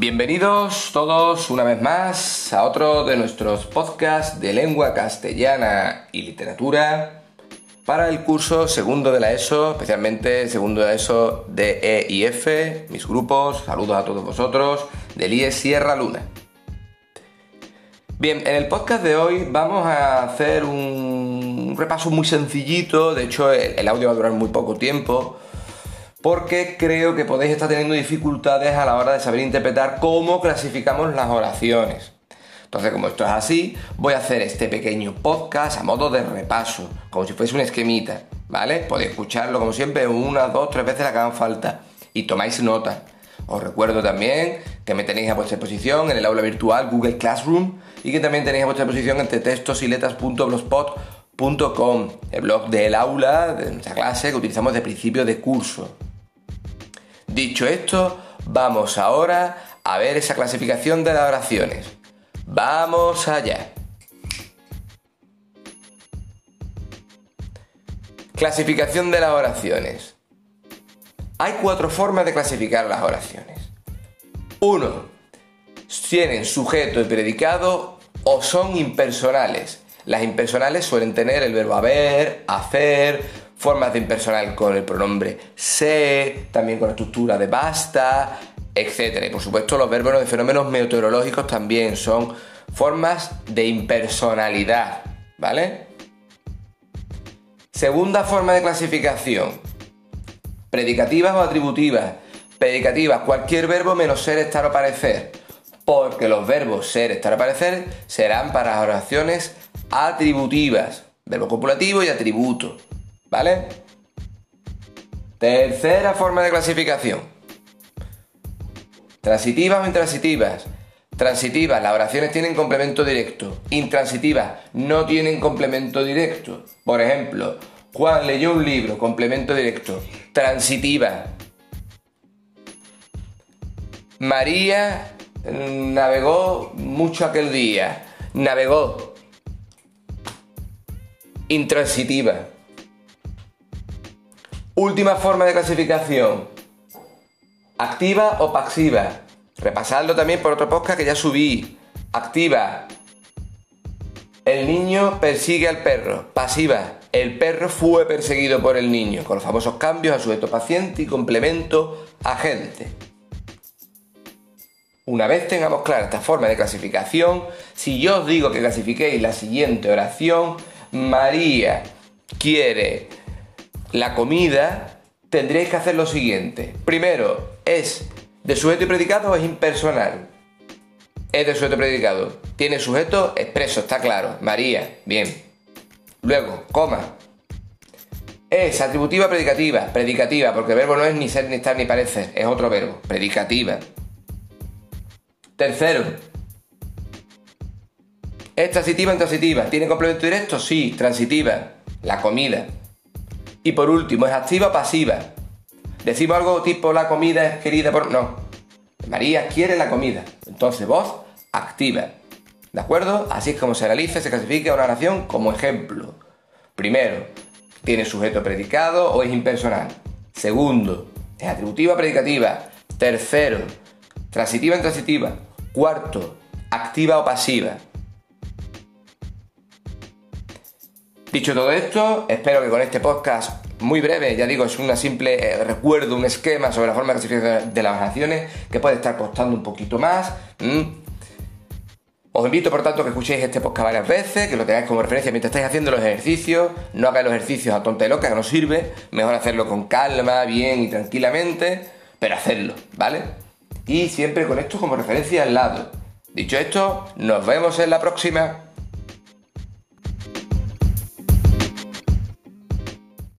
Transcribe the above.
Bienvenidos todos una vez más a otro de nuestros podcasts de lengua castellana y literatura para el curso segundo de la ESO, especialmente segundo de la ESO de E y F, mis grupos, saludos a todos vosotros, del IE Sierra Luna. Bien, en el podcast de hoy vamos a hacer un repaso muy sencillito, de hecho el audio va a durar muy poco tiempo, porque creo que podéis estar teniendo dificultades a la hora de saber interpretar cómo clasificamos las oraciones. Entonces, como esto es así, voy a hacer este pequeño podcast a modo de repaso, como si fuese un esquemita, ¿vale? Podéis escucharlo como siempre una, dos, tres veces la que hagan falta y tomáis nota. Os recuerdo también que me tenéis a vuestra disposición en el aula virtual Google Classroom y que también tenéis a vuestra disposición entre textosiletas.blogspot.com, el blog del aula de nuestra clase que utilizamos de principio de curso. Dicho esto, vamos ahora a ver esa clasificación de las oraciones. Vamos allá. Clasificación de las oraciones. Hay cuatro formas de clasificar las oraciones. 1. Tienen sujeto y predicado o son impersonales. Las impersonales suelen tener el verbo haber, hacer, formas de impersonal con el pronombre se, también con la estructura de basta, etc. Y por supuesto los verbos de fenómenos meteorológicos también son formas de impersonalidad, ¿vale? Segunda forma de clasificación. Predicativas o atributivas. Predicativas, cualquier verbo menos ser, estar o parecer. Porque los verbos ser, estar o parecer serán para oraciones atributivas. Verbo copulativo y atributo. ¿Vale? Tercera forma de clasificación. Transitivas o intransitivas. Transitivas, las oraciones tienen complemento directo. Intransitivas, no tienen complemento directo. Por ejemplo, Juan leyó un libro, complemento directo. Transitiva. María mm, navegó mucho aquel día. Navegó. Intransitiva. Última forma de clasificación. Activa o pasiva. Repasadlo también por otro podcast que ya subí. Activa. El niño persigue al perro. Pasiva. El perro fue perseguido por el niño, con los famosos cambios a sujeto paciente y complemento agente. Una vez tengamos clara esta forma de clasificación, si yo os digo que clasifiquéis la siguiente oración, María quiere la comida, tendréis que hacer lo siguiente. Primero, ¿es de sujeto y predicado o es impersonal? Es de sujeto y predicado. Tiene sujeto expreso, está claro. María, bien. Luego, coma. Es atributiva predicativa. Predicativa, porque el verbo no es ni ser, ni estar, ni parecer. Es otro verbo. Predicativa. Tercero. ¿Es transitiva o intransitiva? ¿Tiene complemento directo? Sí, transitiva. La comida. Y por último, ¿es activa o pasiva? Decimos algo tipo la comida es querida por... No. María quiere la comida. Entonces, voz activa. ¿De acuerdo? Así es como se realiza, se clasifica una oración como ejemplo. Primero, ¿tiene sujeto predicado o es impersonal? Segundo, ¿es atributiva predicativa? Tercero, transitiva intransitiva. Cuarto, activa o pasiva. Dicho todo esto, espero que con este podcast muy breve, ya digo, es una simple eh, recuerdo, un esquema sobre la forma de clasificación de las oraciones que puede estar costando un poquito más. Os invito, por tanto, que escuchéis este podcast varias veces, que lo tengáis como referencia mientras estáis haciendo los ejercicios. No hagáis los ejercicios a tonta y loca, que no sirve. Mejor hacerlo con calma, bien y tranquilamente, pero hacerlo, ¿vale? Y siempre con esto como referencia al lado. Dicho esto, nos vemos en la próxima.